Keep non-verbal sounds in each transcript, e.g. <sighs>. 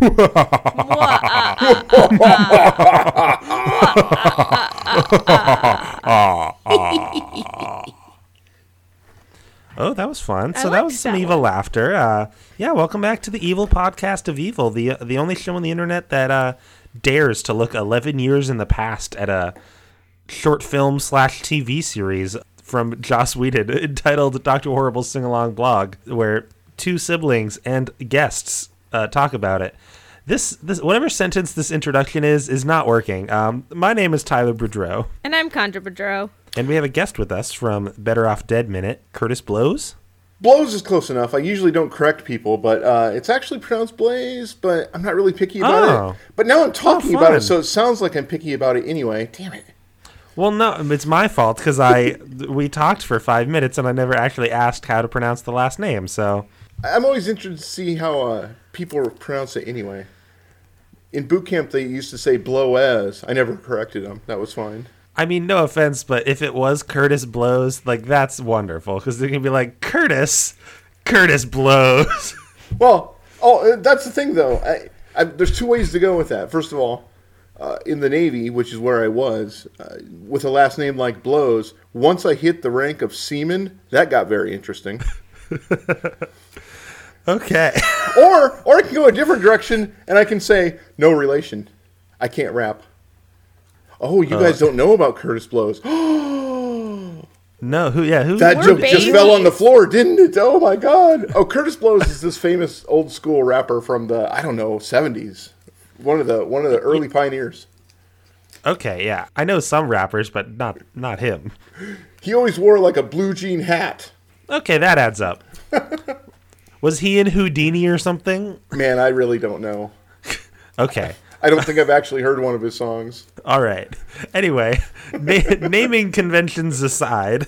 <laughs> Oh, that was fun. I So that liked was some that evil laughter. Uh, yeah, welcome back to the Evil Podcast of Evil, the the only show on the internet that uh, dares to look 11 years in the past at a short film slash TV series from Joss Whedon <laughs> entitled Doctor Horrible's Sing Along Blog, where two siblings and guests uh, talk about it. This this whatever sentence this introduction is is not working. Um, my name is Tyler Boudreau, And I'm Condra Boudreau. and we have a guest with us from Better Off Dead Minute, Curtis Bloes. Bloes is close enough. I usually don't correct people, but uh, it's actually pronounced Blaze, but I'm not really picky about Oh. it. But now I'm talking about it, so it sounds like I'm picky about it anyway. Damn it. Well, no, it's my fault because I <laughs> we talked for five minutes and I never actually asked how to pronounce the last name. So I'm always interested to see how uh, people pronounce it anyway. In boot camp, they used to say Bloez. I never corrected them. That was fine. I mean, no offense, but if it was Curtis Blows, like that's wonderful because they can be like Curtis, Curtis Blows. <laughs> Well, oh, uh, that's the thing, though. I, I, there's two ways to go with that. First of all, uh, in the Navy, which is where I was, uh, with a last name like Bloes, once I hit the rank of seaman, that got very interesting. <laughs> okay, <laughs> or, or I can go a different direction and I can say no relation. I can't rap. Oh, you oh. guys don't know about Curtis Blows. <gasps> no, who? Yeah, who? That We're joke just fell on the floor, didn't it? Oh my god! Oh, Curtis Blows is this famous old school rapper from the I don't know seventies. One of the one of the early pioneers. Okay, yeah, I know some rappers, but not not him. He always wore like a blue jean hat. Okay, that adds up. <laughs> was he in Whodini or something? Man, I really don't know. Okay. I don't think I've actually heard one of his songs. All right. Anyway, na- naming conventions aside,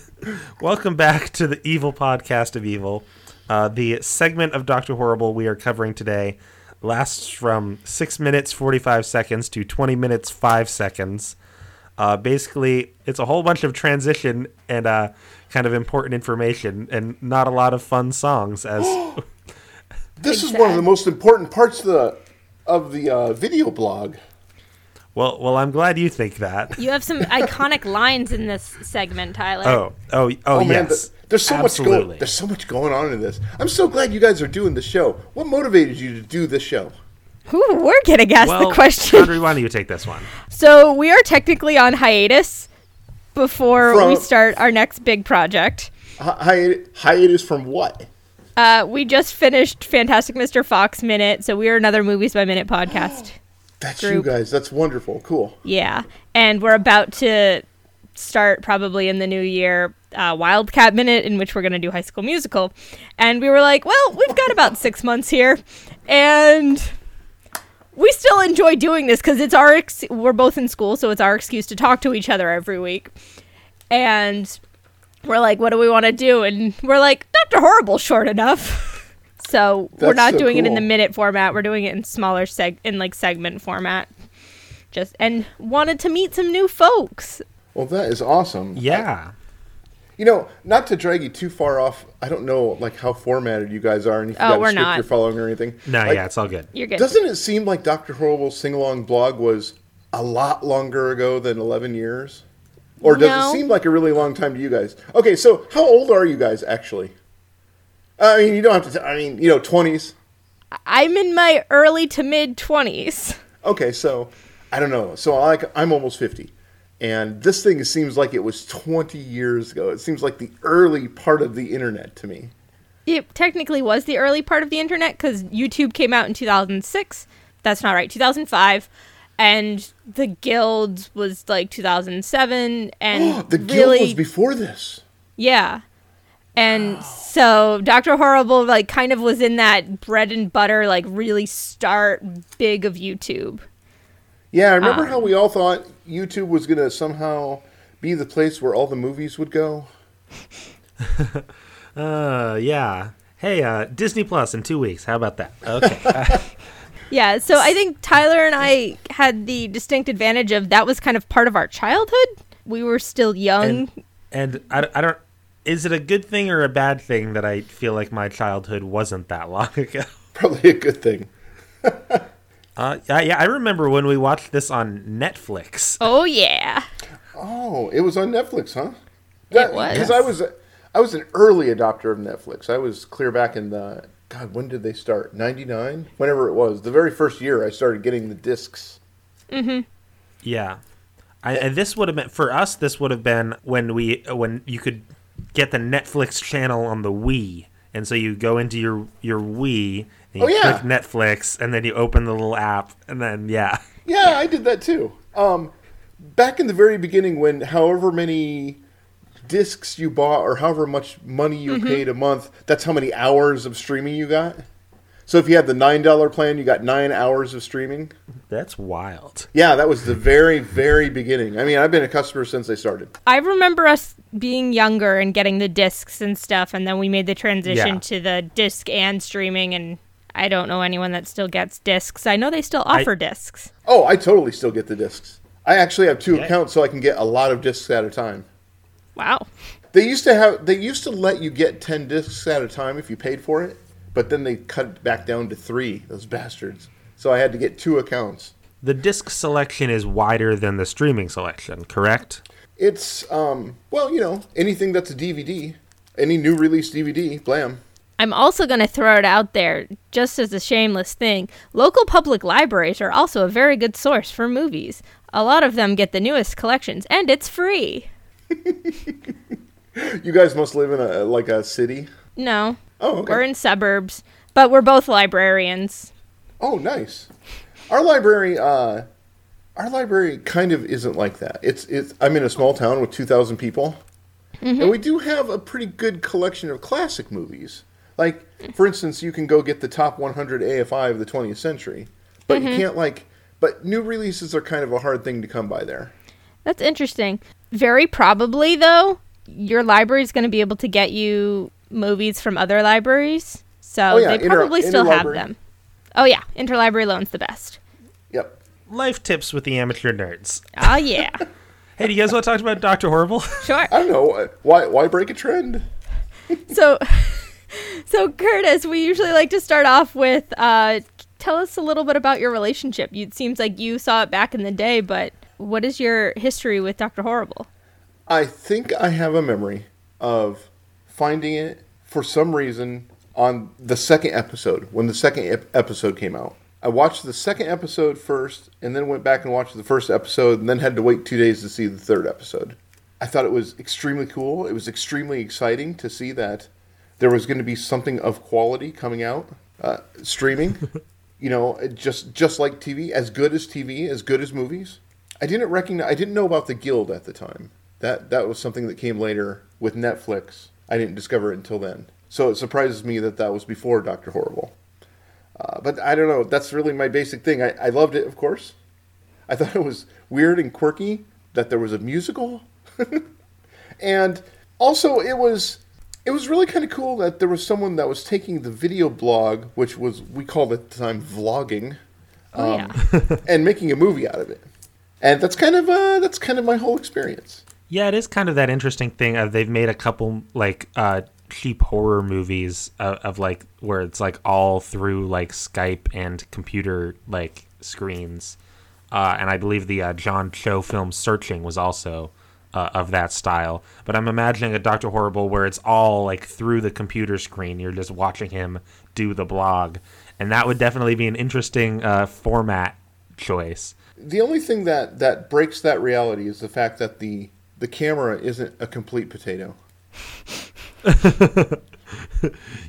welcome back to the Evil Podcast of Evil. Uh, the segment of Doctor Horrible we are covering today lasts from six minutes forty five seconds to twenty minutes five seconds. Uh, basically, it's a whole bunch of transition and uh, kind of important information, and not a lot of fun songs. As <gasps> <laughs> This is one of the most important parts of the of the uh, video blog. well, well, I'm glad you think that. You have some <laughs> iconic lines in this segment, Tyler. Oh, oh, oh, Oh man, yes. there's so much going. There's so much going on in this. I'm so glad you guys are doing the show. What motivated you to do this show? Ooh, we're getting asked well, the question. Audrey, why don't you take this one? <laughs> So we are technically on hiatus before we start our next big project. Hi- hi- hiatus from what? Uh, we just finished Fantastic Mr. Fox Minute, so we are another Movies by Minute podcast. <gasps> That's Group. you guys. That's wonderful. Cool. yeah, and we're about to start probably in the new year uh, Wildcat Minute, in which we're going to do High School Musical. And we were like, well, we've got about six months here, and we still enjoy doing this because it's our ex- we're both in school, so it's our excuse to talk to each other every week. And we're like, what do we want to do? And we're like, Doctor Horrible, short enough. <laughs> so we're not so doing it in the minute format. We're doing it in smaller seg in like segment format. Just and wanted to meet some new folks. Well, that is awesome. Yeah. You know, not to drag you too far off. I don't know like how formatted you guys are and if you Oh, got a we're script not. you're following or anything. No, Like, yeah, it's all good. You're good. Doesn't it seem like Doctor Horrible's sing along blog was a lot longer ago than 11 years? Or does No. it seem like a really long time to you guys? Okay, so how old are you guys actually? I mean, you don't have to. T- I mean, you know, 20s. I'm in my early to mid twenties. Okay, so I don't know. So I like I'm almost 50. And this thing seems like it was 20 years ago. It seems like the early part of the internet to me. It technically was the early part of the internet because YouTube came out in 2006. That's not right, 2005. And the Guild was like 2007. And oh, the guild was before this. yeah. And so Dr. Horrible like kind of was in that bread and butter, like really start big of YouTube. Yeah, I Um, remember how we all thought YouTube was going to somehow be the place where all the movies would go. <laughs> Uh, yeah. Hey, uh, Disney Plus in two weeks. How about that? Okay. Uh, <laughs> <laughs> Yeah, so I think Tyler and I had the distinct advantage of that was kind of part of our childhood. We were still young. and and I, I don't. Is it a good thing or a bad thing that I feel like my childhood wasn't that long ago? Probably a good thing. Uh, yeah, yeah, I remember when we watched this on Netflix. Oh yeah. Oh, it was on Netflix, huh? It was. because I was I was an early adopter of Netflix. I was clear back in the God. When did they start? Ninety nine. Whenever it was, the very first year I started getting the discs. Mm-hmm. Yeah, I, and this would have been for us. This would have been when we when you could get the Netflix channel on the Wii, and so you go into your your Wii and you Oh, yeah. click Netflix, and then you open the little app, and then yeah, Yeah, I did that too. Um, back in the very beginning, when however many discs you bought or however much money you paid a month, that's how many hours of streaming you got. So if you had the nine dollar plan, you got nine hours of streaming. that's wild. Yeah, that was the very, very beginning. I mean, I've been a customer since they started. I remember us being younger and getting the discs and stuff, and then we made the transition Yeah. to the disc and streaming. And I don't know anyone that still gets discs. I know they still offer discs. Oh, I totally still get the discs. I actually have two Yeah. accounts, so I can get a lot of discs at a time. Wow. They used to have they used to let you get ten discs at a time if you paid for it, but then they cut it back down to three. Those bastards. So I had to get two accounts. The disc selection is wider than the streaming selection, correct? It's um well, you know, anything that's a DVD, any new release DVD, blam. I'm also going to throw it out there, just as a shameless thing. Local public libraries are also a very good source for movies. A lot of them get the newest collections, and it's free. <laughs> You guys must live in a like a city. No, Oh, okay. we're in suburbs, but we're both librarians. Oh, nice. Our library, uh, our library kind of isn't like that. It's it's. I'm in a small town with 2,000 people, and we do have a pretty good collection of classic movies. Like, for instance, you can go get the top 100 AFI of the 20th century, but you mm-hmm. can't like. But new releases are kind of a hard thing to come by there. That's interesting. Very probably, though, your library is going to be able to get you movies from other libraries. So Oh, yeah, they inter- probably still have them. Oh, yeah. Interlibrary loan's the best. Yep. Life tips with the amateur nerds. Oh, yeah. <laughs> Hey, do you guys want to talk about Doctor Horrible? sure. I don't know why. Why break a trend? So, <laughs> so Curtis, we usually like to start off with uh, tell us a little bit about your relationship. It seems like you saw it back in the day, but what is your history with Doctor Horrible? I think I have a memory of finding it for some reason on the second episode when the second ep- episode came out. I watched the second episode first and then went back and watched the first episode and then had to wait 2 days to see the third episode. I thought it was extremely cool. It was extremely exciting to see that there was going to be something of quality coming out uh, streaming. <laughs> you know, just just like TV, as good as TV, as good as movies. I didn't recognize. I didn't know about the Guild at the time. That that was something that came later with Netflix. I didn't discover it until then. So it surprises me that that was before Doctor Horrible. Uh, but I don't know. That's really my basic thing. I, I loved it, of course. I <laughs> thought it was weird and quirky that there was a musical, <laughs> and also it was it was really kind of cool that there was someone that was taking the video blog, which was we called at the time vlogging, Oh, Um, yeah. and making a movie out of it. And that's kind of uh, that's kind of my whole experience. Yeah, it is kind of that interesting thing of they've made a couple like uh cheap horror movies of, of like where it's like all through like Skype and computer like screens. Uh, and I believe the uh, John Cho film Searching was also uh, of that style. But I'm imagining a Doctor Horrible where it's all like through the computer screen. You're just watching him do the blog, and that would definitely be an interesting uh, format choice. The only thing that that breaks that reality is the fact that the the camera isn't a complete potato. <laughs>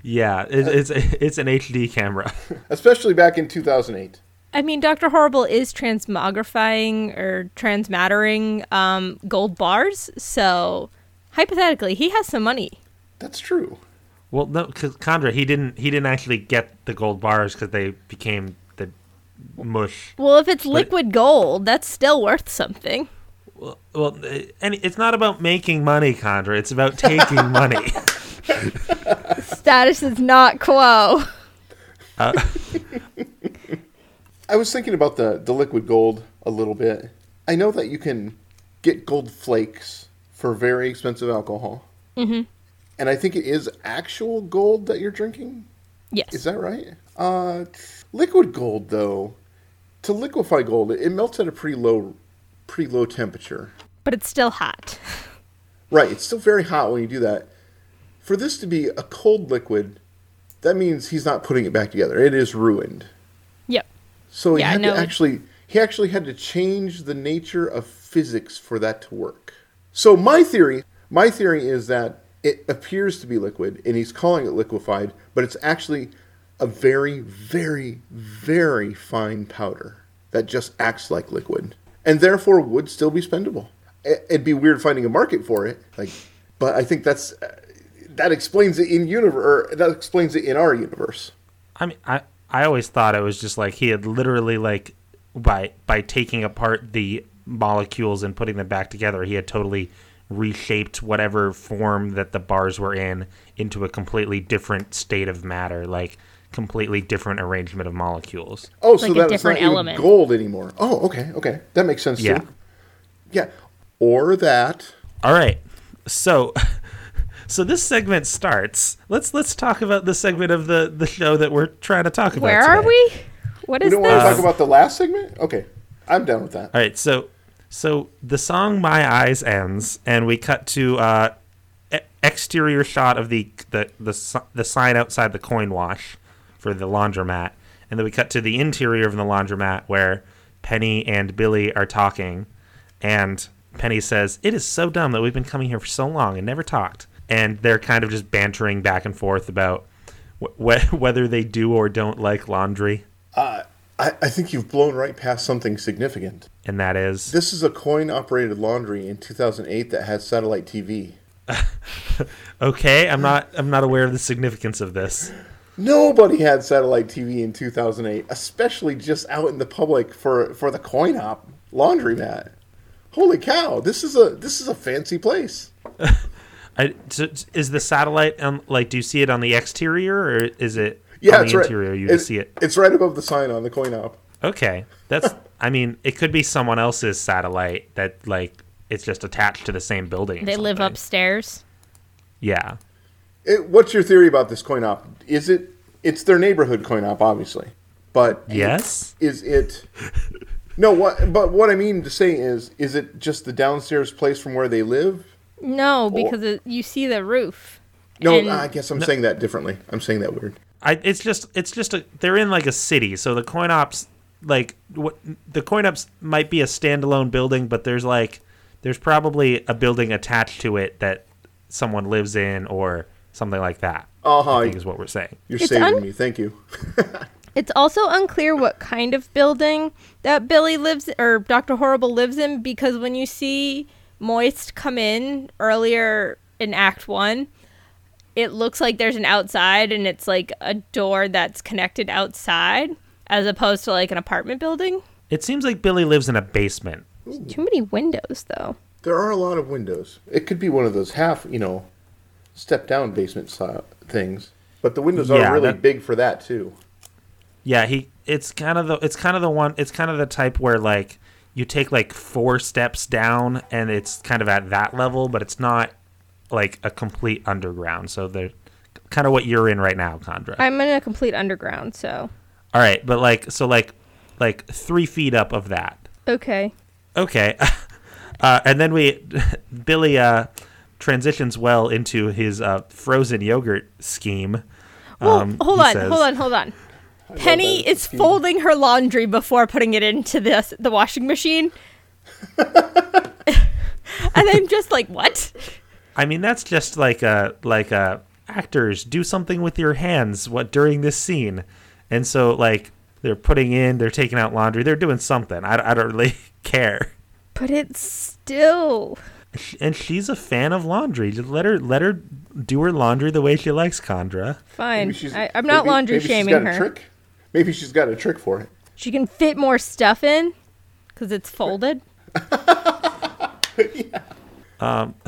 Yeah, it, it's it's an HD camera. <laughs> Especially back in 2008. I mean, Doctor Horrible is transmogrifying or transmattering um, gold bars, so hypothetically, he has some money. That's true. Well, no, because Condra he didn't he didn't actually get the gold bars because they became the mush. Well, if it's liquid gold, that's still worth something. Well, well, uh, and it's not about making money, Condra. It's about taking <laughs> money. Status is not quo. <laughs> I was thinking about the the liquid gold a little bit. I know that you can get gold flakes for very expensive alcohol. Mm-hmm. And I think it is actual gold that you're drinking. Yes. Is that right? Uh, liquid gold though to liquefy gold, it melts at a pretty low, pretty low temperature. But it's still hot. Right, it's still very hot when you do that. For this to be a cold liquid, that means he's not putting it back together. It is ruined. Yep. So he Yeah, had no, to actually he actually had to change the nature of physics for that to work. So my theory, my theory is that it appears to be liquid and he's calling it liquefied, but it's actually a very very very fine powder that just acts like liquid and therefore would still be spendable. It'd be weird finding a market for it, like but I think that's that explains it in universe or that explains it in our universe. I mean, I I always thought it was just like he had literally like by by taking apart the molecules and putting them back together, he had totally reshaped whatever form that the bars were in into a completely different state of matter, like completely different arrangement of molecules. Oh, so Like a that it's different not even gold anymore. Oh, okay, okay, that makes sense Yeah. too. Yeah, or that. All right. So <laughs> so this segment starts. Let's let's talk about the segment of the the show that we're trying to talk about. Where are today. we? What We is don't want to talk about the last segment. Okay, I'm done with that. All right, so so the song "My Eyes" ends, and we cut to uh, e- exterior shot of the the the the sign outside the coin wash for the laundromat, and then we cut to the interior of the laundromat where Penny and Billy are talking, and Penny says, "It is so dumb that we've been coming here for so long and never talked," and they're kind of just bantering back and forth about wh- wh- <laughs> whether they do or don't like laundry, Uh, I, I think you've blown right past something significant. and that is This is a coin-operated laundry in 2008 that had satellite TV. <laughs> okay. I'm not I'm not aware of the significance of this. Nobody had satellite TV in 2008, especially just out in the public for for the coin op laundromat. Holy cow! This is a this is a fancy place. <laughs> I, so is the satellite um, like? Do you see it on the exterior, or is it Yeah, on it's the right. interior? You It- see it. It's right above the sign on the coin op. Okay, that's. I mean, it could be someone else's satellite that like it's just attached to the same building. They live upstairs. Yeah. It, what's your theory about this coin op? Is it? It's their neighborhood coin op, obviously, but Yes. is it? No, what? But what I mean to say is, is it just the downstairs place from where they live? No, because it, you see the roof. No, And- I guess I'm saying that differently. I'm saying that weird. I. It's just. It's just a. They're in like a city, so the coin ops like what the coin ops might be a standalone building, but there's like there's probably a building attached to it that someone lives in or something like that. Uh I think is what we're saying. You're It's saving un- me. Thank you. <laughs> It's also unclear what kind of building that Billy lives or Dr. Horrible lives in because when you see Moist come in earlier in Act 1, it looks like there's an outside and it's like a door that's connected outside as opposed to like an apartment building. It seems like Billy lives in a basement. Too many windows though. There are a lot of windows. It could be one of those half, you know, step down basement style things. But the windows Yeah, are really that- big for that too. Yeah, he it's kind of the it's kind of the one it's kind of the type where like you take like four steps down and it's kind of at that level, but it's not like a complete underground. So they're kind of what you're in right now, Condra. I'm in a complete underground, so All right, but like so like like three feet up of that. okay. Okay, <laughs> uh, and then we <laughs> Billy uh, transitions well into his uh, frozen yogurt scheme. Well, Um, hold on, says- hold on, hold on. Penny is scheme. folding her laundry before putting it into the the washing machine. <laughs> and I'm just like, what? I mean, that's just like a like a actors do something with your hands what during this scene, and so like they're putting in, they're taking out laundry, they're doing something. I, I don't really <laughs> care. But it's still. And she's a fan of laundry. Just let her let her do her laundry the way she likes, Condra. Fine. I, I'm not maybe- laundry maybe she's shaming got a her. Trick. Maybe she's got a trick for it. She can fit more stuff in because it's folded. <laughs> Yeah.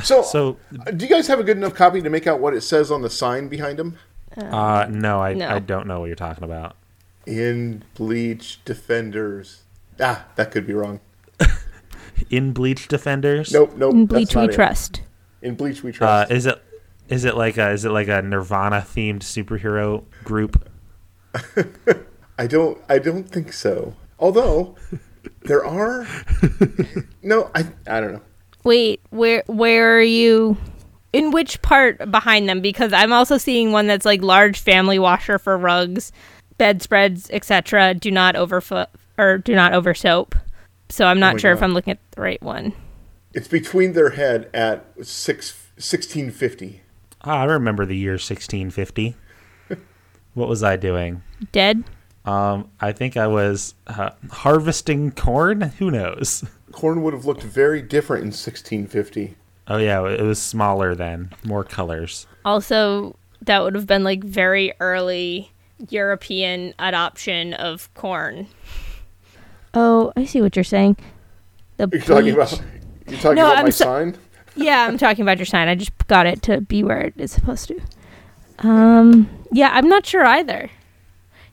So, So, uh, do you guys have a good enough copy to make out what it says on the sign behind him? uh, no, I No. I don't know what you're talking about. In Bleach Defenders. Ah, that could be wrong. <laughs> In Bleach Defenders. Nope, nope. In Bleach We it. Trust. In Bleach We Uh, Trust. is it is it like a is it like a Nirvana themed superhero group? <laughs> I don't. I don't think so. Although <laughs> there are no, I I don't know. Wait, where where are you? In which part behind them? Because I'm also seeing one that's like large family washer for rugs, bedspreads, etc. Do not overfoot or do not over soap. So I'm not my sure if I'm looking at the right one. It's between their head at six, 1650. Ah, I remember the year 1650. <laughs> what was I doing? Dead. Um, I think I was uh, harvesting corn. Who knows? Corn would have looked very different in 1650. Oh yeah, it was smaller then, more colors. Also, that would have been like very early European adoption of corn. Oh, I see what you're saying. The You're talking about you're talking No, about I'm my so- sign. yeah, I'm talking about your sign. I just got it to be where it is supposed to. Um, yeah, I'm not sure either.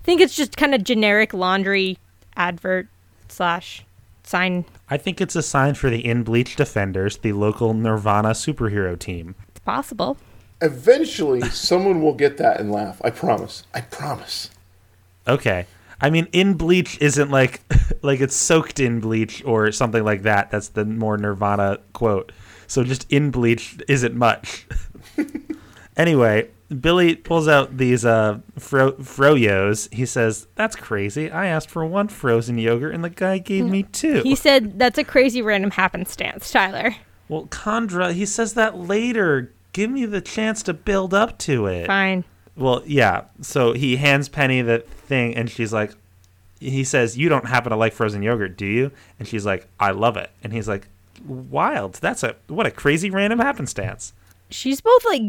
I think it's just kind of generic laundry advert slash sign. I think it's a sign for the In Bleach Defenders, the local Nirvana superhero team. It's possible. Eventually, someone will get that and laugh. I promise. I promise. Okay. I mean, in bleach isn't like <laughs> like it's soaked in bleach or something like that. That's the more Nirvana quote. So just in bleach isn't much. <laughs> anyway, Billy pulls out these uh fro- froyos. He says, "That's crazy. I asked for one frozen yogurt and the guy gave me two. He said that's a crazy random happenstance, Tyler. well, Condra, he says that later. Give me the chance to build up to it. Fine. Well, yeah. So he hands Penny the thing, and she's like, he says, "You don't happen to like frozen yogurt, do you?" And she's like, "I love it." And he's like, "Wild. That's a what a crazy random happenstance." She's both like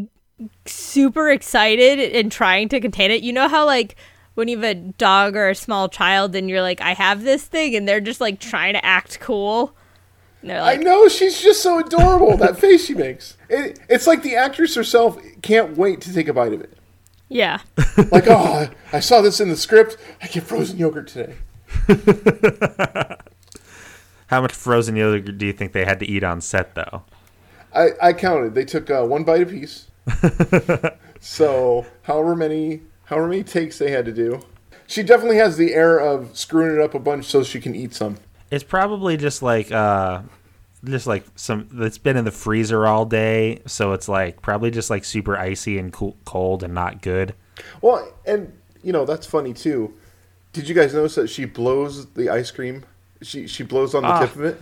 super excited and trying to contain it. You know how like when you have a dog or a small child and you're like, I have this thing, and they're just like trying to act cool. And they're I know she's just so adorable. that face she makes. It, it's like the actress herself can't wait to take a bite of it. yeah. <laughs> Like, oh, I saw this in the script. I get frozen yogurt today. <laughs> How much frozen yogurt do you think they had to eat on set, though? I, I counted. They took uh, one bite apiece. <laughs> so however many however many takes they had to do. She definitely has the air of screwing it up a bunch so she can eat some. It's probably just like uh, just like some that's been in the freezer all day, so it's like probably just like super icy and cool, cold and not good. Well, and you know that's funny too. Did you guys notice that she blows the ice cream? She she blows on the Ah. tip of it.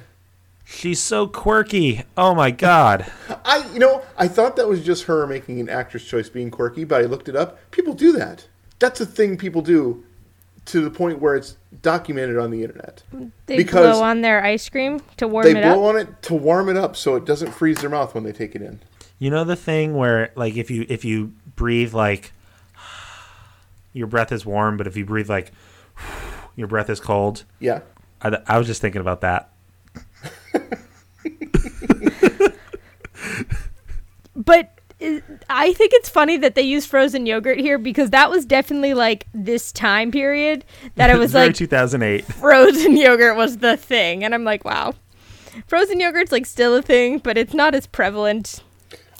She's so quirky. Oh my god. I you know I thought that was just her making an actress choice being quirky, but I looked it up. People do that. That's a thing people do to the point where it's documented on the internet. They Because blow on their ice cream to warm They it blow up. on it to warm it up so it doesn't freeze their mouth when they take it in. You know the thing where like if you if you breathe like your breath is warm, but if you breathe like <sighs> your breath is cold. Yeah. I, I was just thinking about that. But i- I think it's funny that they use frozen yogurt here because that was definitely like this time period that it was <laughs> like 2008. frozen <laughs> yogurt was the thing. And I'm like, wow. Frozen yogurt's like still a thing, but it's not as prevalent.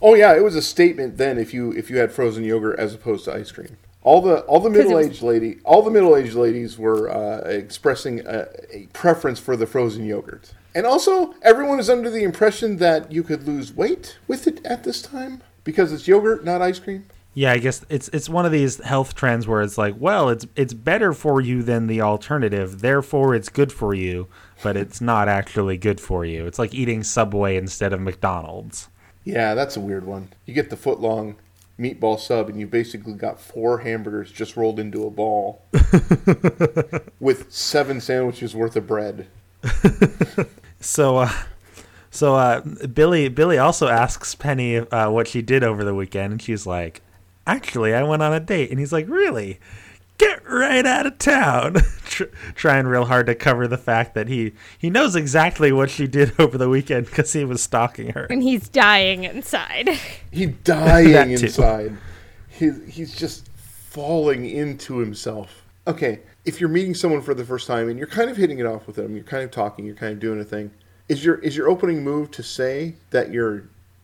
Oh yeah, it was a statement then if you if you had frozen yogurt as opposed to ice cream. All the all the 'Cause it middle was- aged lady all the middle aged ladies were uh, expressing a, a preference for the frozen yogurt, and also everyone is under the impression that you could lose weight with it at this time because it's yogurt, not ice cream. Yeah, I guess it's it's one of these health trends where it's like, well, it's it's better for you than the alternative, therefore it's good for you, but it's not actually good for you. It's like eating Subway instead of McDonald's. Yeah, that's a weird one. You get the foot long meatball sub, and you basically got four hamburgers just rolled into a ball <laughs> with seven sandwiches worth of bread. <laughs> So, uh, so uh, Billy Billy also asks Penny uh, what she did over the weekend, and she's like, "Actually, I went on a date." And he's like, "Really? Get right out of town." <laughs> Tr- trying real hard to cover the fact that he he knows exactly what she did <laughs> over the weekend because he was stalking her. And he's dying inside. <laughs> He's dying inside. He, he's just falling into himself. Okay, if you're meeting someone for the first time and you're kind of hitting it off with them, you're kind of talking, you're kind of doing a thing. Is your is your opening move to say that you're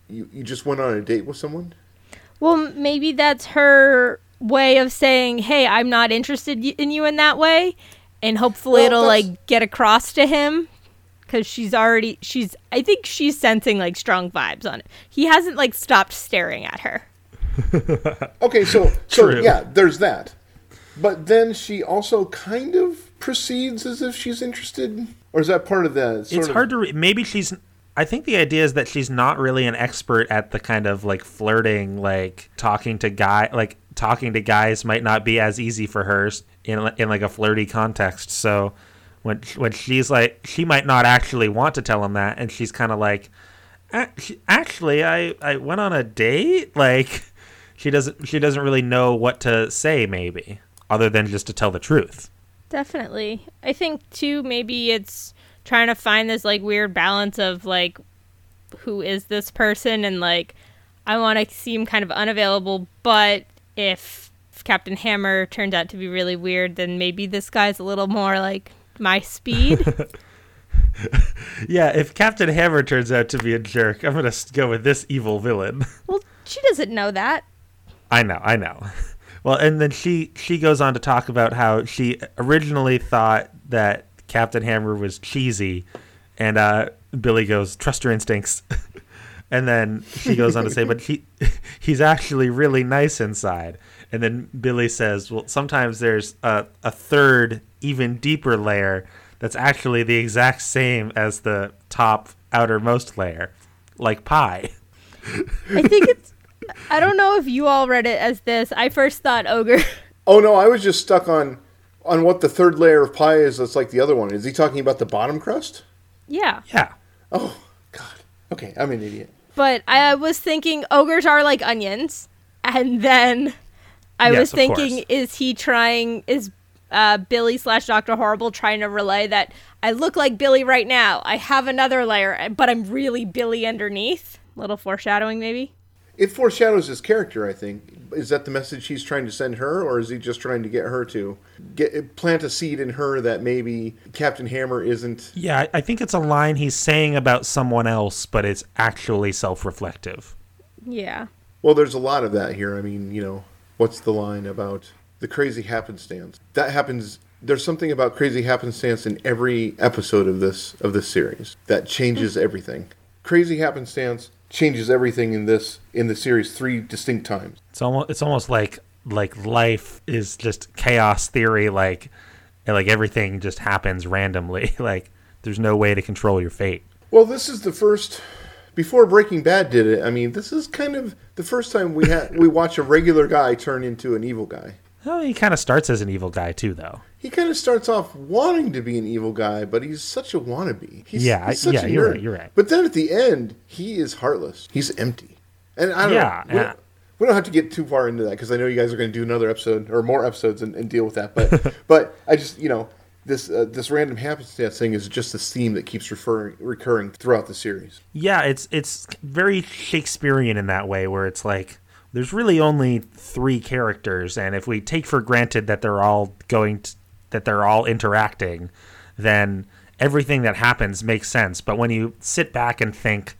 you, you just went on a date with someone? Well, maybe that's her way of saying, "Hey, I'm not interested in you in that way." and hopefully Well, it'll that's- like get across to him because she's already she's I think she's sensing like strong vibes on it. He hasn't like stopped staring at her. <laughs> Okay, so so True. yeah, there's that. But then she also kind of proceeds as if she's interested, or is that part of the? It's of, hard to re- maybe she's i think the idea is that she's not really an expert at the kind of like flirting like talking to guy like talking to guys might not be as easy for her in, in like a flirty context so when when she's like she might not actually want to tell him that and she's kind of like actually i i went on a date like <laughs> she doesn't she doesn't really know what to say maybe other than just to tell the truth Definitely. I think too maybe it's trying to find this like weird balance of like who is this person and like I want to seem kind of unavailable, but if, Captain Hammer turns out to be really weird, then maybe this guy's a little more like my speed. <laughs> Yeah, if Captain Hammer turns out to be a jerk, I'm gonna go with this evil villain. well, she doesn't know that. I know, I know. Well, and then she she goes on to talk about how she originally thought that Captain Hammer was cheesy, and uh, Billy goes, "Trust your instincts." <laughs> and then she goes on to say, "But he <laughs> he's actually really nice inside." And then Billy says, "Well, sometimes there's a, a third, even deeper layer that's actually the exact same as the top outermost layer, like pie." I think it's I don't know if you all read it as this. I first thought ogre. <laughs> Oh no, I was just stuck on on what the third layer of pie is. That's like the other one. Is he talking about the bottom crust? yeah. Yeah. Oh God. Okay, I'm an idiot. But I was thinking ogres are like onions, and then I Yes, was thinking, course. is he trying? Is uh, Billy slash Doctor Horrible trying to relay that I look like Billy right now? I have another layer, but I'm really Billy underneath. Little foreshadowing, maybe. It foreshadows his character. I think is that the message he's trying to send her, or is he just trying to get her to get plant a seed in her that maybe Captain Hammer isn't? Yeah, I- I think it's a line he's saying about someone else, but it's actually self-reflective. Yeah. Well, there's a lot of that here. I mean, you know, what's the line about the crazy happenstance? That happens. There's something about crazy happenstance in every episode of this of this series that changes mm-hmm. everything. Crazy happenstance changes everything in this in the series three distinct times. It's almost it's almost like like life is just chaos theory, like and, like everything just happens randomly. <laughs> like there's no way to control your fate. Well, this is the first. Before Breaking Bad did it, I mean, this is kind of the first time we ha- we watch a regular guy turn into an evil guy. Well, he kind of starts as an evil guy too, though. He kind of starts off wanting to be an evil guy, but he's such a wannabe. He's, Yeah, he's such yeah, a you're nerd. right, you're right. But then at the end, he is heartless. He's empty. And I don't Yeah, know. We, yeah. don't, we don't have to get too far into that because I know you guys are going to do another episode or more episodes and, and deal with that. But <laughs> but I just you know this uh, this random happenstance thing is just this theme that keeps referring recurring throughout the series. Yeah, it's it's very Shakespearean in that way, where it's like there's really only three characters, and if we take for granted that they're all going to, that they're all interacting, then everything that happens makes sense. But when you sit back and think,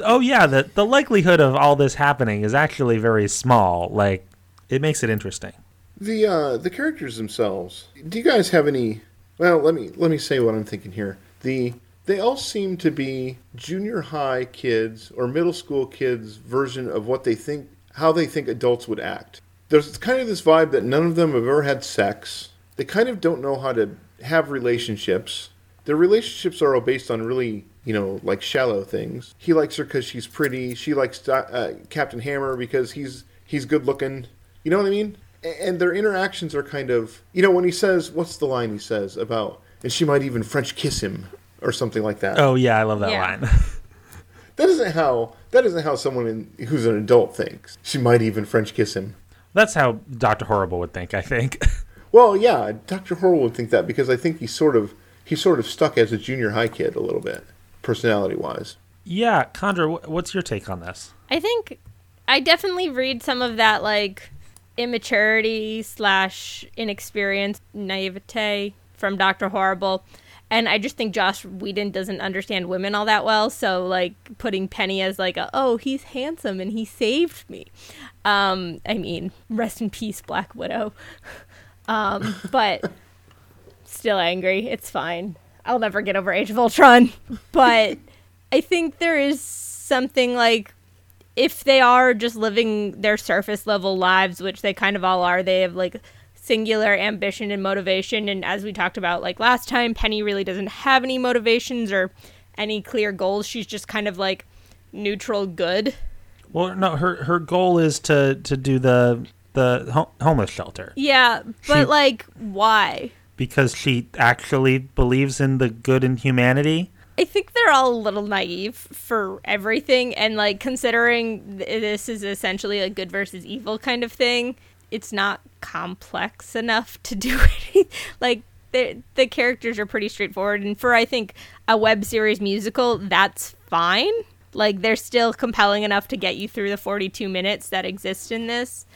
oh yeah, the the likelihood of all this happening is actually very small, like it makes it interesting. The uh, the characters themselves. Do you guys have any? Well, let me let me say what I'm thinking here. The they all seem to be junior high kids or middle school kids' version of what they think how they think adults would act. There's kind of this vibe that none of them have ever had sex. They kind of don't know how to have relationships. Their relationships are all based on really, you know, like shallow things. He likes her because she's pretty. She likes uh, Captain Hammer because he's he's good looking. You know what I mean? And their interactions are kind of, you know, when he says, what's the line he says about, and she might even French kiss him or something like that. Oh yeah, I love that Yeah. line. <laughs> That isn't how that isn't how someone in, who's an adult thinks. She might even French kiss him. That's how Doctor Horrible would think, I think. <laughs> Well, yeah, Dr. Horrible would think that because I think he's sort of he's sort of stuck as a junior high kid a little bit, personality wise. yeah, Condra, what's your take on this? I think I definitely read some of that like immaturity slash inexperience, naivete from Doctor Horrible, and I just think Joss Whedon doesn't understand women all that well. So like putting Penny as like a oh he's handsome and he saved me. Um, I mean rest in peace Black Widow. <laughs> um, but still angry. It's fine. I'll never get over Age of Ultron. But I think there is something like if they are just living their surface level lives, which they kind of all are, they have like singular ambition and motivation. And as we talked about like last time, Penny really doesn't have any motivations or any clear goals. She's just kind of like neutral good. Well, no, her her goal is to to do the the ho- homeless shelter Yeah, but She- like why? because she actually believes in the good in humanity. I think they're all a little naive for everything, and like considering th- this is essentially a good versus evil kind of thing, it's not complex enough to do <laughs> it. like the the characters are pretty straightforward, and for I think a web series musical, that's fine. Like they're still compelling enough to get you through the 42 minutes that exist in this,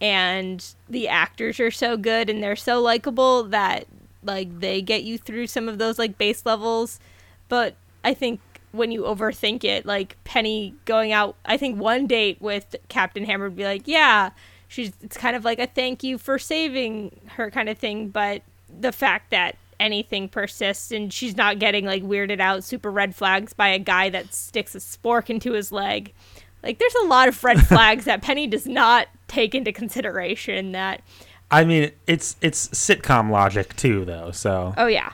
and the actors are so good and they're so likable that like they get you through some of those like base levels but I think when you overthink it, like Penny going out, I think one date with Captain Hammer would be like, yeah, she's it's kind of like a thank you for saving her kind of thing. But the fact that anything persists and she's not getting like weirded out, super red flags by a guy that sticks a spork into his leg, like there's a lot of red <laughs> flags that Penny does not take into consideration. That I mean, it's it's sitcom logic too, though. So oh yeah,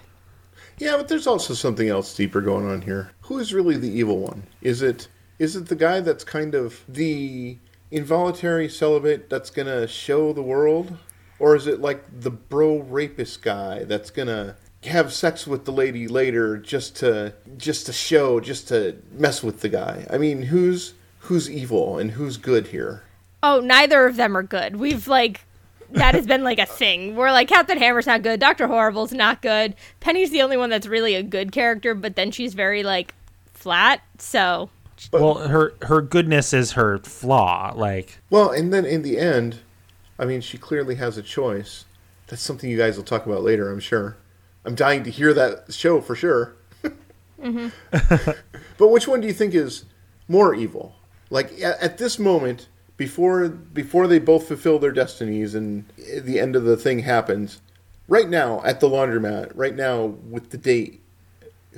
Yeah, but there's also something else deeper going on here. Who is really the evil one? Is it is it the guy that's kind of the involuntary celibate that's gonna show the world, or is it like the bro rapist guy that's gonna have sex with the lady later just to just to show, just to mess with the guy? I mean, who's who's evil and who's good here? Oh, neither of them are good. We've like that has been like a thing. We're like Captain Hammer's not good, Doctor Horrible's not good. Penny's the only one that's really a good character, but then she's very like flat. So well, her her goodness is her flaw. Like Well, and then in the end, I mean, she clearly has a choice. That's something you guys will talk about later, I'm sure. I'm dying to hear that show for sure. Mm-hmm. <laughs> but which one do you think is more evil? Like at, at this moment, before before they both fulfill their destinies and the end of the thing happens, right now at the laundromat, right now with the date,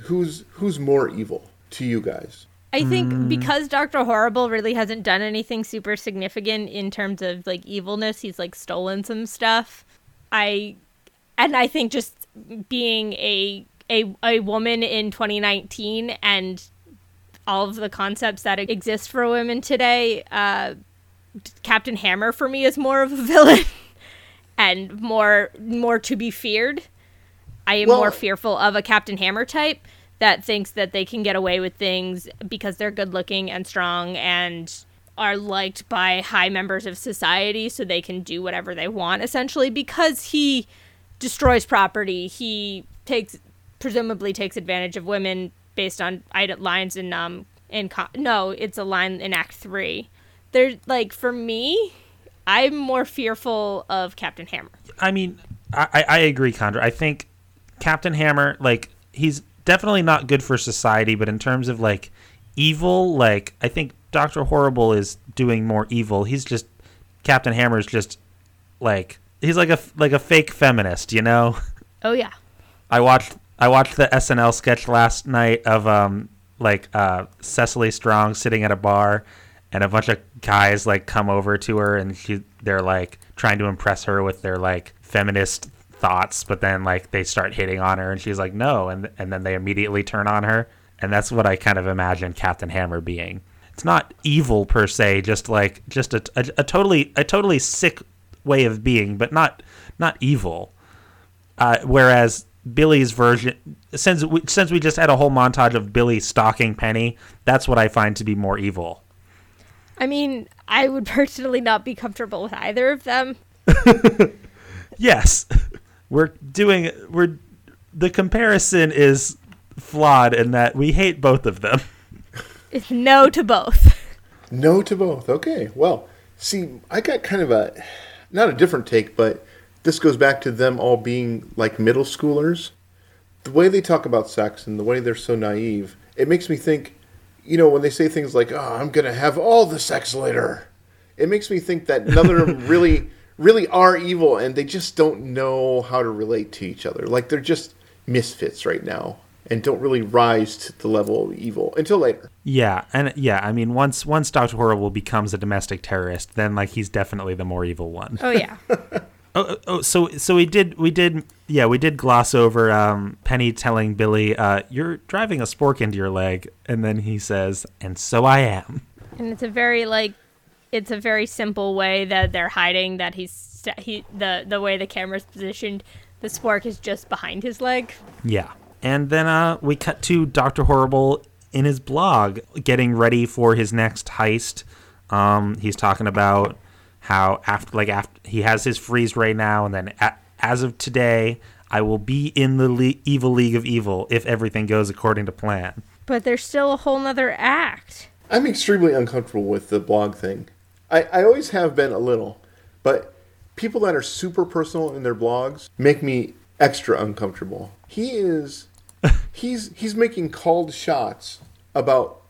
who's who's more evil to you guys? I think hmm. because Doctor Horrible really hasn't done anything super significant in terms of like evilness, he's like stolen some stuff. I and I think just being a a a woman in 2019 and all of the concepts that exist for women today, uh, Captain Hammer for me is more of a <laughs> villain and more more to be feared. I am Well- more fearful of a Captain Hammer type that thinks that they can get away with things because they're good looking and strong and are liked by high members of society so they can do whatever they want essentially because he destroys property he takes presumably takes advantage of women based on lines in um in co- no it's a line in act 3 there's like for me i'm more fearful of captain hammer I mean, I, I I agree, Condra. I think Captain Hammer, like, he's definitely not good for society, but in terms of like evil, like, I think Doctor Horrible is doing more evil. He's just Captain Hammer's just like he's like a like a fake feminist, you know. oh yeah I watched I watched the SNL sketch last night of um like uh Cecily Strong sitting at a bar and a bunch of guys like come over to her and she they're like trying to impress her with their like feminist thoughts but then like they start hitting on her and she's like no and and then they immediately turn on her and that's what I kind of imagine Captain Hammer being. It's not evil per se, just like just a, a, a totally a totally sick way of being, but not not evil. Uh, whereas Billy's version, since we, since we just had a whole montage of Billy stalking Penny, that's what I find to be more evil. i mean i would <laughs> personally not be comfortable with either of them <laughs> Yes, we're doing we're the comparison is flawed in that we hate both of them. <laughs> it's no to both No to both. Okay. Well, see, I got kind of a not a different take, but this goes back to them all being like middle schoolers. The way they talk about sex and the way they're so naive, it makes me think, you know, when they say things like, "Oh, I'm going to have all the sex later." It makes me think that none of them <laughs> really really are evil and they just don't know how to relate to each other. Like they're just misfits right now and don't really rise to the level of evil until later. Yeah, and yeah, I mean, once once Doctor Horrible becomes a domestic terrorist, then like he's definitely the more evil one. Oh yeah. <laughs> Oh, oh, oh, so so we did we did yeah we did gloss over um, Penny telling Billy, uh, "You're driving a spork into your leg," and then he says, "And so I am." and it's a very like it's a very simple way that they're hiding that he's he the the way the camera's positioned the spork is just behind his leg Yeah, and then uh, we cut to Doctor Horrible in his blog getting ready for his next heist. Um, he's talking about how after like after he has his freeze right now, and then a- as of today, I will be in the le- evil league of evil if everything goes according to plan. but there's still a whole nother act I'm extremely uncomfortable with the blog thing. I, I always have been a little, but people that are super personal in their blogs make me extra uncomfortable. He is <laughs> he's he's making called shots about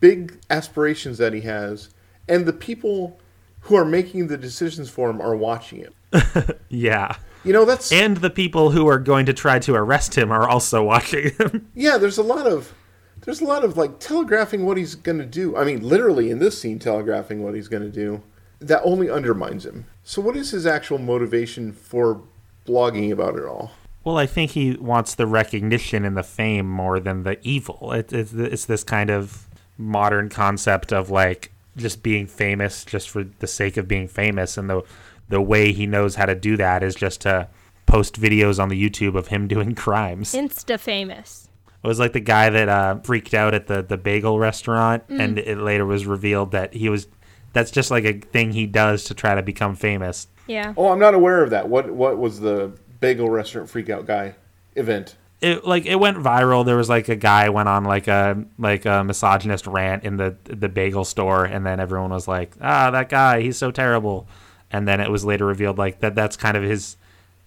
big aspirations that he has, and the people who are making the decisions for him are watching it. <laughs> Yeah. You know, that's And the people who are going to try to arrest him are also <laughs> watching him. yeah. There's a lot of there's a lot of like telegraphing what he's going to do. I mean, literally in this scene, telegraphing what he's going to do. That only undermines him. So, what is his actual motivation for blogging about it all? well, I think he wants the recognition and the fame more than the evil. It, it's it's this kind of modern concept of like just being famous just for the sake of being famous, and the the way he knows how to do that is just to post videos on the YouTube of him <laughs> doing crimes. insta famous It was like the guy that uh, freaked out at the, the bagel restaurant, and it later was revealed that he was. That's just like a thing he does to try to become famous. yeah Oh, I'm not aware of that. What what was the bagel restaurant freakout guy event? It like it went viral. There was like a guy went on like a like a misogynist rant in the the bagel store, and then everyone was like, "Ah, that guy, he's so terrible." And then it was later revealed like that that's kind of his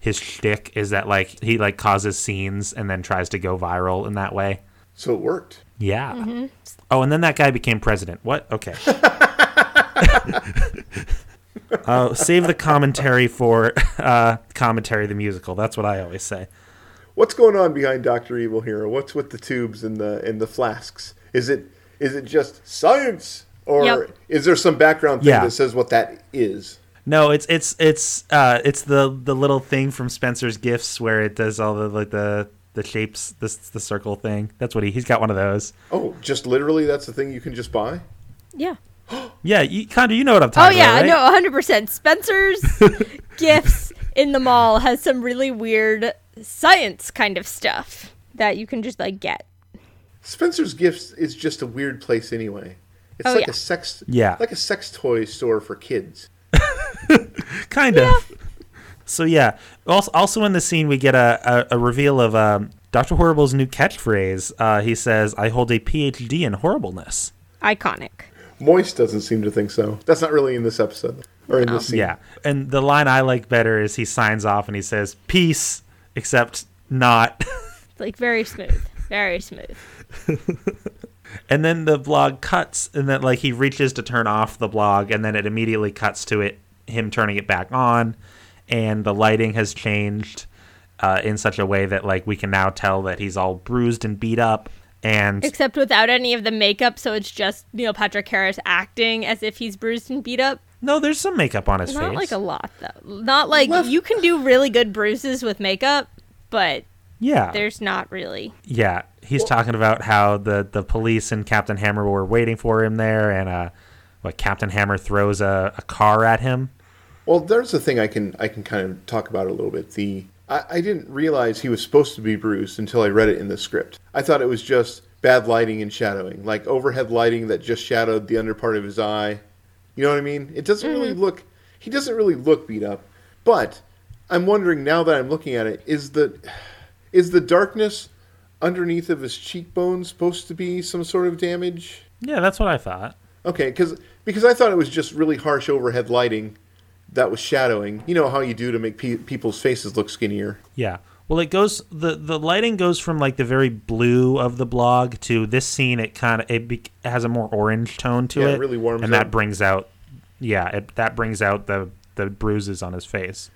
his shtick is that like he like causes scenes and then tries to go viral in that way. So it worked. Yeah. Oh, and then that guy became president. What? Okay. <laughs> uh, save the commentary for uh, commentary the musical. That's what I always say. What's going on behind Doctor Evil here? What's with the tubes and the and the flasks? Is it is it just science, or Yep. is there some background thing Yeah. that says what that is? No, it's it's it's uh, it's the the little thing from Spencer's Gifts where it does all the like the the shapes, this the circle thing. That's what he he's got one of those. Oh, just literally, that's the thing you can just buy. yeah <gasps> Yeah, you, Chandra, you know what I'm talking about. oh yeah about, right? no 100% spencer's <laughs> gifts in the mall has some really weird science kind of stuff that you can just like get Spencer's Gifts is just a weird place anyway. It's Oh, like yeah. a sex, Yeah. like a sex toy store for kids. <laughs> kind of. So yeah. Also, also in the scene, we get a a, a reveal of um, Doctor Horrible's new catchphrase. Uh, he says, "I hold a PhD in horribleness." iconic Moist doesn't seem to think so. That's not really in this episode or in this scene. Yeah, and the line I like better is he signs off and he says, "Peace," except not. <laughs> like very smooth. Very smooth. <laughs> And then the blog cuts, and then like he reaches to turn off the blog, and then it immediately cuts to it him turning it back on, and the lighting has changed uh, in such a way that like we can now tell that he's all bruised and beat up, and except without any of the makeup so it's just neil patrick harris acting as if he's bruised and beat up no, there's some makeup on his not face. like a lot though not like Left- you can do really good bruises with makeup but yeah, there's not really yeah. He's talking about how the the police and Captain Hammer were waiting for him there, and uh, what Captain Hammer throws a, a car at him. Well, there's a thing I can I can kind of talk about a little bit. The I, I didn't realize he was supposed to be bruised until I read it in the script. I thought it was just bad lighting and shadowing, like overhead lighting that just shadowed the under part of his eye. You know what I mean? It doesn't really mm-hmm. look. He doesn't really look beat up. But I'm wondering now that I'm looking at it, is the is the darkness underneath of his cheekbones supposed to be some sort of damage? Yeah, that's what I thought. Okay, because because I thought it was just really harsh overhead lighting that was shadowing. You know how you do to make pe- people's faces look skinnier. Yeah. Well, it goes the the lighting goes from like the very blue of the blog to this scene. It kind of it, be, it has a more orange tone to Yeah, it, it really warms and that brings out yeah it, that brings out the the bruises on his face.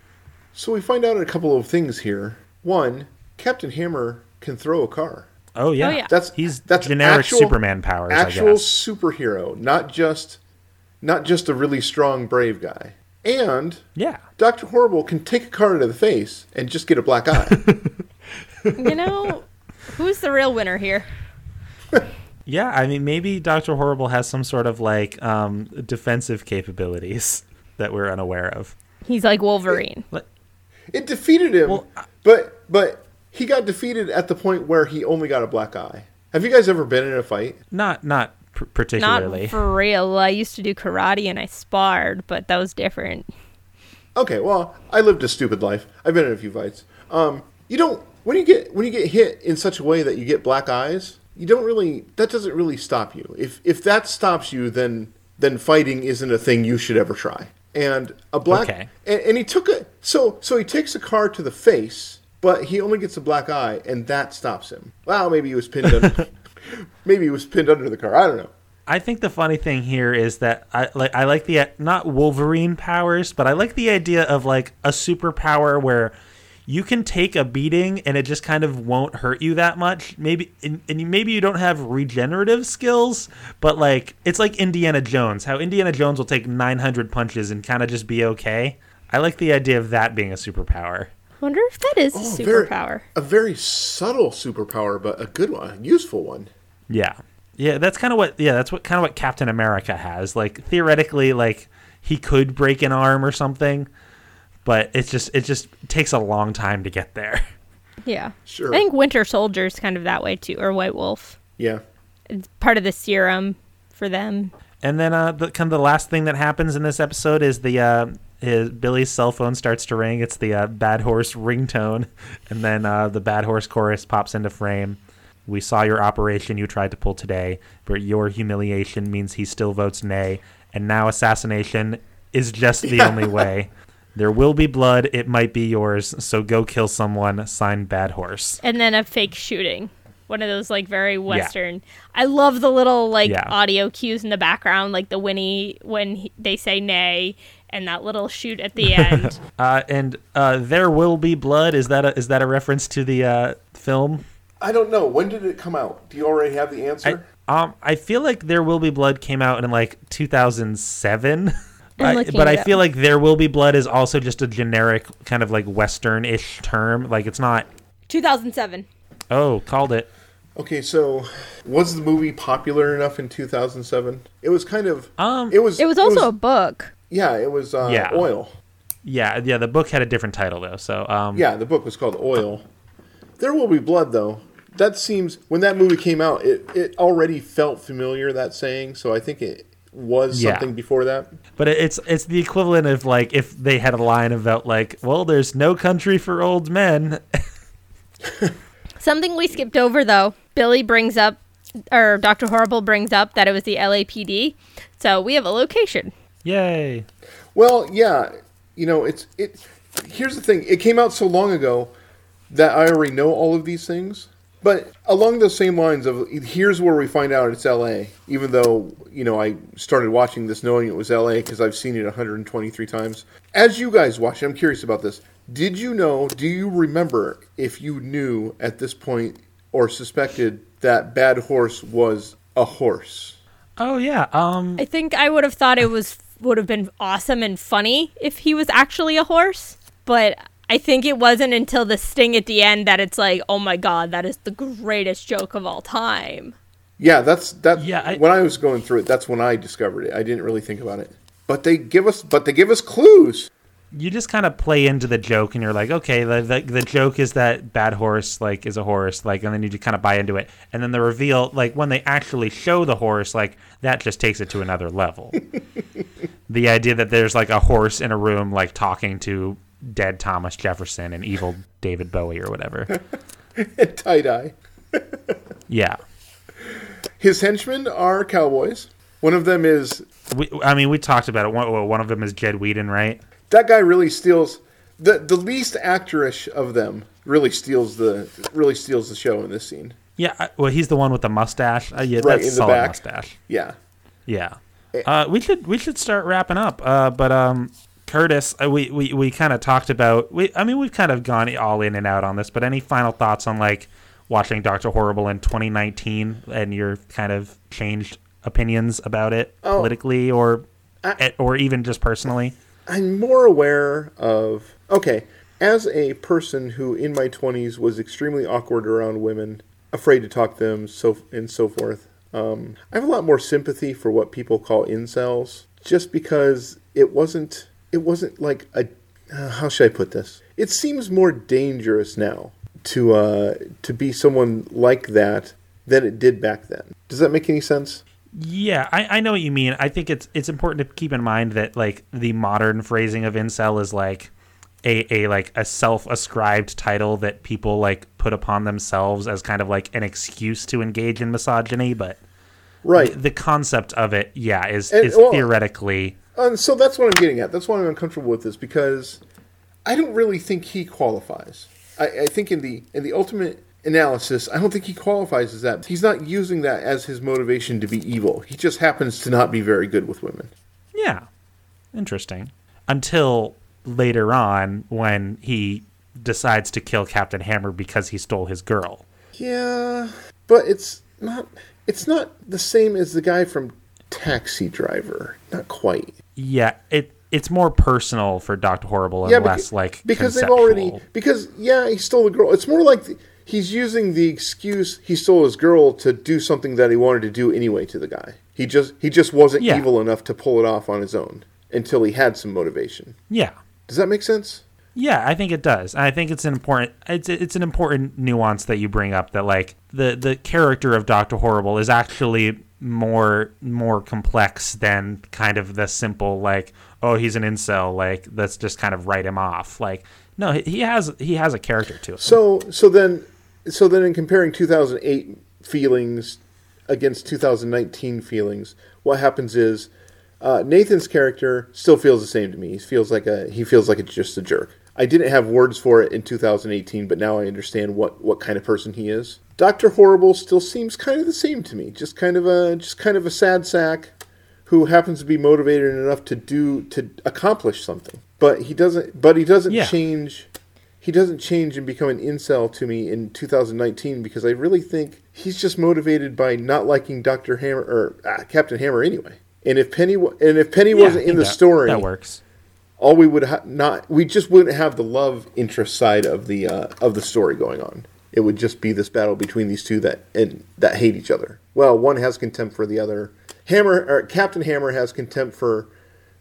So we find out a couple of things here. One, Captain Hammer can throw a car. Oh yeah, Oh, yeah. That's he's that's generic actual- Superman powers. Actual I guess. superhero, not just not just a really strong brave guy. And Yeah, Doctor Horrible can take a car to the face and just get a black eye. <laughs> You know, who's the real winner here? <laughs> yeah. I mean, maybe Doctor Horrible has some sort of like um, defensive capabilities that we're unaware of. He's like Wolverine. it defeated him, Well, I- but but he got defeated at the point where he only got a black eye. Have you guys ever been in a fight? Not not pr- Not for real. I used to do karate and I sparred, but that was different. Okay, well, I lived a stupid life. I've been in a few fights. Um, you don't when you get when you get hit in such a way that you get black eyes. You don't really that doesn't really stop you. If if that stops you, then then fighting isn't a thing you should ever try. And a black Okay. and, and he took it so so he takes a car to the face, but he only gets a black eye, and that stops him. Well, maybe he was pinned under, <laughs> maybe he was pinned under the car. I don't know. I think the funny thing here is that I like I like the not Wolverine powers, but I like the idea of like a superpower where you can take a beating and it just kind of won't hurt you that much. Maybe and, and you- maybe you don't have regenerative skills, but like it's like Indiana Jones. How Indiana Jones will take 900 punches and kind of just be okay. I like the idea of that being a superpower. Wonder if that is a Oh, very- superpower. a very subtle superpower, but a good one, a useful one. Yeah. Yeah, that's kind of what yeah, that's what kind of what Captain America has. Like theoretically like he could break an arm or something, but it's just it just takes a long time to get there. <laughs> Yeah. Sure. I think Winter Soldier's kind of that way too, or White Wolf. Yeah. It's part of the serum for them. And then uh the kind of the last thing that happens in this episode is the uh his Billy's cell phone starts to ring. It's the uh, Bad Horse ringtone, <laughs> and then uh, the Bad Horse chorus pops into frame. We saw your operation you tried to pull today, but your humiliation means he still votes nay, and now assassination is just the only <laughs> way. There will be blood. It might be yours. So go kill someone. Signed Bad Horse. And then a fake shooting. One of those like very western. I love the little like Yeah. audio cues in the background, like the Winnie when he, they say nay, and that little shoot at the <laughs> end. Uh, and uh, there will be blood. Is that a, is that a reference to the uh, film? I don't know. When did it come out? Do you already have the I, answer? um, I feel like There Will Be Blood came out in like 2007. <laughs> I- but I up. feel like There Will Be Blood is also just a generic kind of like Western-ish term. Like it's not. 2007. Oh, called it. okay, so was the movie popular enough in 2007? It was kind of. Um, It was. It was also a book. yeah. It was uh, Yeah. oil. Yeah, yeah. The book had a different title though. So um, Yeah, the book was called Oil. There will be blood, though. That seems when that movie came out, it it already felt familiar. That saying, so I think it was Yeah. something before that. But it's it's the equivalent of like if they had a line about like, well, there's no country for old men. <laughs> Something we skipped over though. Billy brings up, or Doctor Horrible brings up that it was the LAPD. So we have a location. Yay! Well, yeah, you know, it's it. Here's the thing: it came out so long ago that I already know all of these things. But along those same lines of here's where we find out it's L.A. Even though you know I started watching this knowing it was L.A. because I've seen it 123 times. As you guys watch, it, I'm curious about this. Did you know? Do you remember if you knew at this point or suspected that Bad Horse was a horse? Oh yeah. Um. I think I would have thought it was would have been awesome and funny if he was actually a horse, but I think it wasn't until the sting at the end that it's like, oh my god, that is the greatest joke of all time. Yeah, that's that. Yeah, I- when I was going through it, that's when I discovered it. I didn't really think about it, but they give us, but they give us clues. you just kind of play into the joke and you're like okay the, the, the joke is that bad horse like is a horse like and then you just kind of buy into it and then the reveal like when they actually show the horse like that just takes it to another level <laughs> the idea that there's like a horse in a room like talking to dead thomas jefferson and evil <laughs> david bowie or whatever Tie dye. <laughs> yeah His henchmen are cowboys. One of them is we, i mean we talked about it one, one of them is jed whedon right that guy. Really steals the the least actorish of them. Really steals the really steals the show in this scene. yeah well he's the one with the mustache uh, yeah Right, that's in solid mustache Yeah, Yeah. Uh, we should we should start wrapping up. Uh, but um, Curtis, uh, we we, we kind of talked about. We, I mean, we've kind of gone all in and out on this, but any final thoughts on like watching Doctor Horrible in 2019 and your kind of changed opinions about it Oh. politically or I- or even just personally? I'm more aware of okay, as a person who in my 20s was extremely awkward around women, afraid to talk to them, so and so forth. Um, I have a lot more sympathy for what people call incels, just because it wasn't it wasn't like a uh, how should I put this? It seems more dangerous now to uh, to be someone like that than it did back then. Does that make any sense? Yeah, I, I know what you mean. I think it's it's important to keep in mind that like the modern phrasing of incel is like a, a like a self-ascribed title that people like put upon themselves as kind of like an excuse to engage in misogyny, but Right. the concept of it, yeah, is And- is well- theoretically And so that's what I'm getting at. That's why I'm uncomfortable with this because I don't really think he qualifies. I, I think in the in the ultimate analysis, I don't think he qualifies as that. He's not using that as his motivation to be evil. He just happens to not be very good with women. yeah, interesting. Until later on when he decides to kill Captain Hammer because he stole his girl. Yeah, but it's not. It's not the same as the guy from Taxi Driver. Not quite. Yeah, it it's more personal for Doctor Horrible and yeah, less beca- like because they've already because yeah, he stole the girl. It's more like the, he's using the excuse he stole his girl to do something that he wanted to do anyway to the guy. He just he just wasn't Yeah. evil enough to pull it off on his own until he had some motivation. Yeah, Does that make sense? yeah, I think it does. I think it's an important it's it's an important nuance that you bring up that like the the character of Doctor Horrible is actually more more complex than kind of the simple like oh he's an incel like let's just kind of write him off like no he- has he has a character to him. So so then so then in comparing 2008 feelings against 2019 feelings, what happens is uh, Nathan's character still feels the same to me. He feels like a he feels like it's just a jerk. I didn't have words for it in 2018, but now I understand what what kind of person he is. Doctor Horrible still seems kind of the same to me. Just kind of a just kind of a sad sack who happens to be motivated enough to do to accomplish something. But he doesn't but he doesn't Yeah. change he doesn't change and become an incel to me in 2019 because I really think he's just motivated by not liking Doctor Hammer or ah, Captain Hammer anyway. And if Penny and if Penny Yeah, wasn't in the that- story, that works. All we would ha- not we just wouldn't have the love interest side of the uh, of the story going on. It would just be this battle between these two that and that hate each other. Well, one has contempt for the other. Hammer or Captain Hammer has contempt for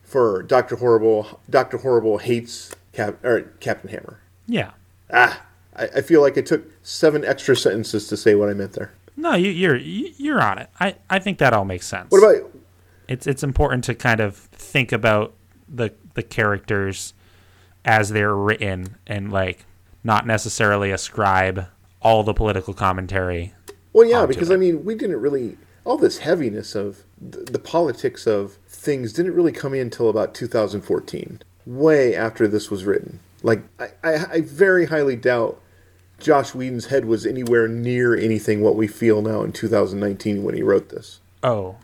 for Doctor Horrible. Doctor Horrible hates Cap or Captain Hammer. Yeah. Ah, I, I feel like it took seven extra sentences to say what I meant there. No, you, you're you- you're on it. I, I think that all makes sense. What about it's it's important to kind of think about the the characters as they're written and like not necessarily ascribe all the political commentary. Well, yeah, because it. I mean, we didn't really all this heaviness of the, the politics of things didn't really come in until about 2014, way after this was written. Like, I, I, I very highly doubt Joss Whedon's head was anywhere near anything what we feel now in 2019 when he wrote this. Oh,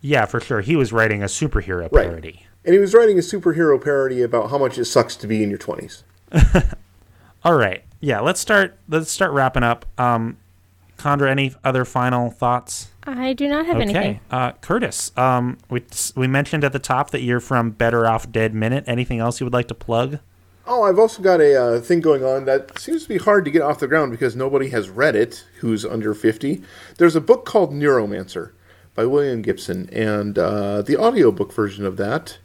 yeah, for sure. He was writing a superhero Right. Parody. And he was writing a superhero parody about how much it sucks to be in your 20s. <laughs> All right, yeah. Let's start. Let's start wrapping up. Um, Chandra, any other final thoughts? I do not have Okay, anything. uh, Curtis. Um, we we mentioned at the top that you're from Better Off Dead Minute. Anything else you would like to plug? Oh, I've also got a uh, thing going on that seems to be hard to get off the ground because nobody has read it who's under 50. There's a book called Neuromancer by William Gibson, and uh, the audiobook version of that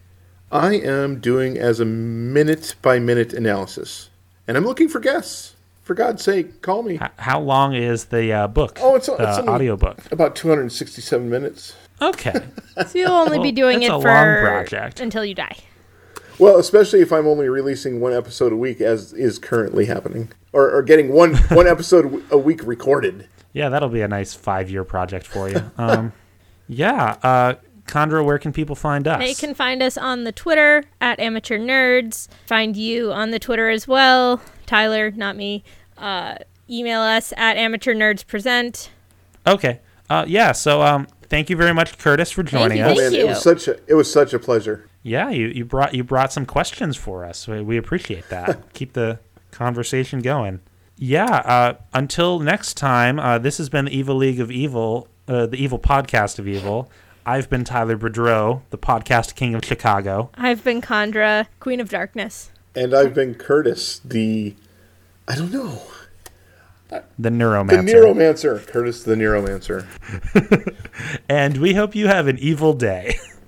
I am doing as a minute by minute analysis. And I'm looking for guests. For God's sake, call me. How long is the uh, book? Oh, it's, the it's only audiobook. about 267 minutes. Okay. <laughs> So you'll only be doing it's it a for long project. until you die. Well, especially if I'm only releasing one episode a week, as is currently happening, or, or getting one <laughs> one episode a week recorded. yeah, that'll be a nice five-year project for you. Um, <laughs> yeah. Uh, Chandra, where can people find us? They can find us on the Twitter at Amateur Nerds. Find you on the Twitter as well. Tyler, not me. Uh, email us at Amateur Nerds Present. Okay. Uh, yeah. So, um, thank you very much, Curtis, for joining you, us. Thank Man, it was such a it was such a pleasure. Yeah, you, you brought you brought some questions for us. We, we appreciate that. <laughs> Keep the conversation going. Yeah. Uh, until next time, uh, this has been the Evil League of Evil, uh, the Evil Podcast of Evil. I've been Tyler Boudreau, the podcast king of Chicago. I've been Chandra, Queen of Darkness. And I've been Curtis, the I don't know. The Neuromancer. The Neuromancer. Neuromancer. Curtis the Neuromancer. <laughs> and we hope you have an evil day. <laughs>